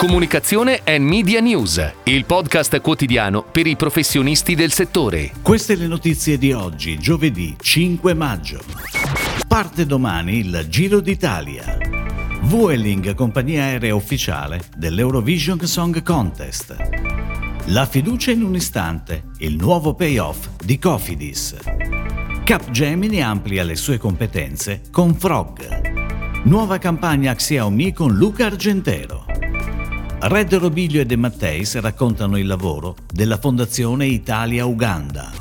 Comunicazione e Media News, il podcast quotidiano per i professionisti del settore. Queste le notizie di oggi, giovedì 5 maggio. Parte domani il Giro d'Italia. Vueling, compagnia aerea ufficiale dell'Eurovision Song Contest. La fiducia in un istante, il nuovo payoff di Cofidis. Capgemini amplia le sue competenze con Frog. Nuova campagna Xiaomi con Luca Argentero. Red Robiglio e De Matteis raccontano il lavoro della Fondazione Italia-Uganda.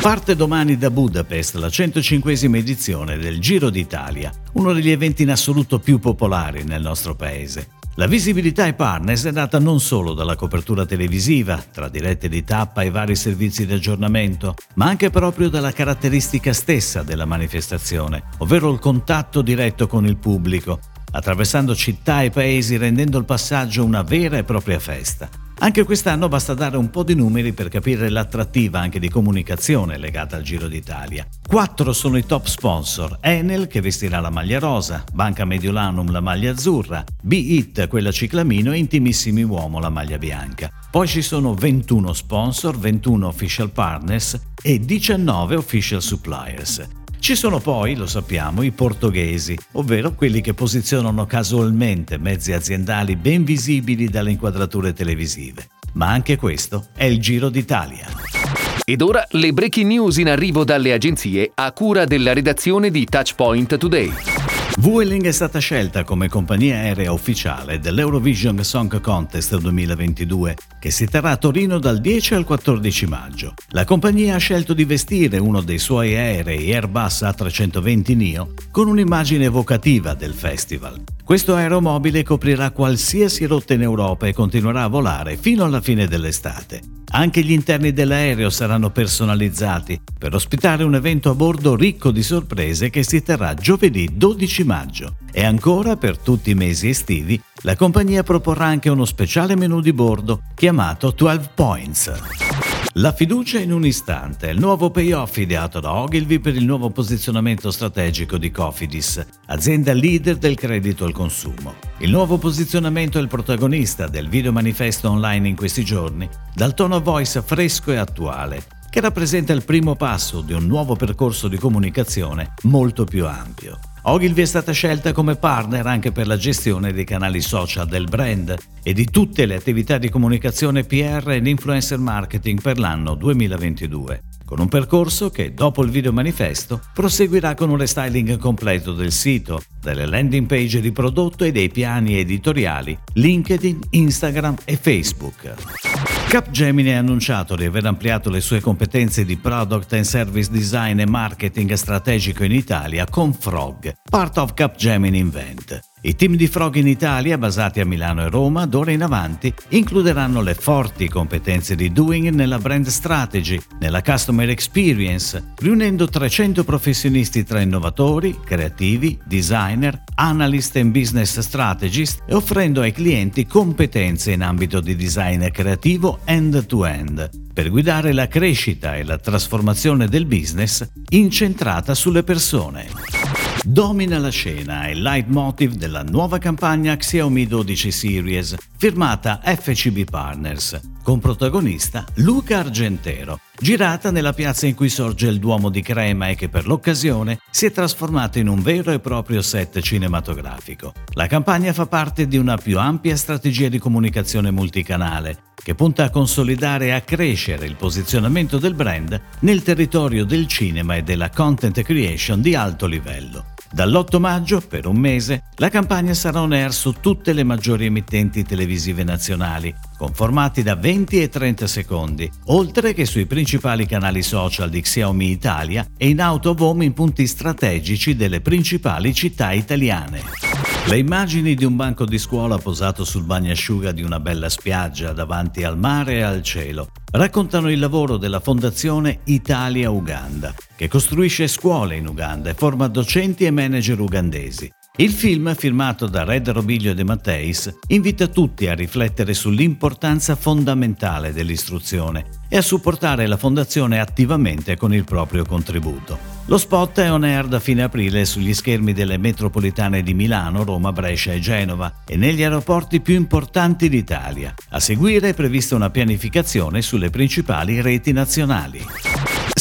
Parte domani da Budapest la 105esima edizione del Giro d'Italia, uno degli eventi in assoluto più popolari nel nostro paese. La visibilità ai partners è data non solo dalla copertura televisiva, tra dirette di tappa e vari servizi di aggiornamento, ma anche proprio dalla caratteristica stessa della manifestazione, ovvero il contatto diretto con il pubblico, attraversando città e paesi rendendo il passaggio una vera e propria festa. Anche quest'anno basta dare un po' di numeri per capire l'attrattiva anche di comunicazione legata al Giro d'Italia. Quattro sono i top sponsor: Enel che vestirà la maglia rosa, Banca Mediolanum la maglia azzurra, Be-It quella ciclamino e Intimissimi Uomo la maglia bianca. Poi ci sono 21 sponsor, 21 official partners e 19 official suppliers. Ci sono poi, lo sappiamo, i portoghesi, ovvero quelli che posizionano casualmente mezzi aziendali ben visibili dalle inquadrature televisive. Ma anche questo è il Giro d'Italia. Ed ora le breaking news in arrivo dalle agenzie a cura della redazione di Touchpoint Today. Vueling è stata scelta come compagnia aerea ufficiale dell'Eurovision Song Contest 2022, che si terrà a Torino dal 10 al 14 maggio. La compagnia ha scelto di vestire uno dei suoi aerei Airbus A320 NEO con un'immagine evocativa del festival. Questo aeromobile coprirà qualsiasi rotta in Europa e continuerà a volare fino alla fine dell'estate. Anche gli interni dell'aereo saranno personalizzati per ospitare un evento a bordo ricco di sorprese che si terrà giovedì 12 maggio. E ancora, per tutti i mesi estivi, la compagnia proporrà anche uno speciale menù di bordo chiamato 12 Points. La fiducia in un istante è il nuovo payoff ideato da Ogilvy per il nuovo posizionamento strategico di Cofidis, azienda leader del credito al consumo. Il nuovo posizionamento è il protagonista del video manifesto online in questi giorni, dal tono voice fresco e attuale, che rappresenta il primo passo di un nuovo percorso di comunicazione molto più ampio. Ogilvy è stata scelta come partner anche per la gestione dei canali social del brand e di tutte le attività di comunicazione PR ed influencer marketing per l'anno 2022 con un percorso che, dopo il video manifesto, proseguirà con un restyling completo del sito, delle landing page di prodotto e dei piani editoriali LinkedIn, Instagram e Facebook. Capgemini ha annunciato di aver ampliato le sue competenze di product and service design e marketing strategico in Italia con Frog, part of Capgemini Invent. I team di Frog in Italia, basati a Milano e Roma, d'ora in avanti includeranno le forti competenze di Doing nella brand strategy, nella customer experience, riunendo 300 professionisti tra innovatori, creativi, designer, analyst and business strategist e offrendo ai clienti competenze in ambito di design creativo end-to-end per guidare la crescita e la trasformazione del business incentrata sulle persone. Domina la scena il leitmotiv della nuova campagna Xiaomi 12 Series, firmata FCB Partners, con protagonista Luca Argentero, girata nella piazza in cui sorge il Duomo di Crema e che per l'occasione si è trasformata in un vero e proprio set cinematografico. La campagna fa parte di una più ampia strategia di comunicazione multicanale che punta a consolidare e a crescere il posizionamento del brand nel territorio del cinema e della content creation di alto livello. Dall'8 maggio, per un mese, la campagna sarà on air su tutte le maggiori emittenti televisive nazionali, con formati da 20 e 30 secondi, oltre che sui principali canali social di Xiaomi Italia e in out of home in punti strategici delle principali città italiane. Le immagini di un banco di scuola posato sul bagnasciuga di una bella spiaggia davanti al mare e al cielo raccontano il lavoro della Fondazione Italia-Uganda, che costruisce scuole in Uganda e forma docenti e manager ugandesi. Il film, firmato da Red Robiglio De Matteis, invita tutti a riflettere sull'importanza fondamentale dell'istruzione e a supportare la Fondazione attivamente con il proprio contributo. Lo spot è on air da fine aprile sugli schermi delle metropolitane di Milano, Roma, Brescia e Genova e negli aeroporti più importanti d'Italia. A seguire è prevista una pianificazione sulle principali reti nazionali.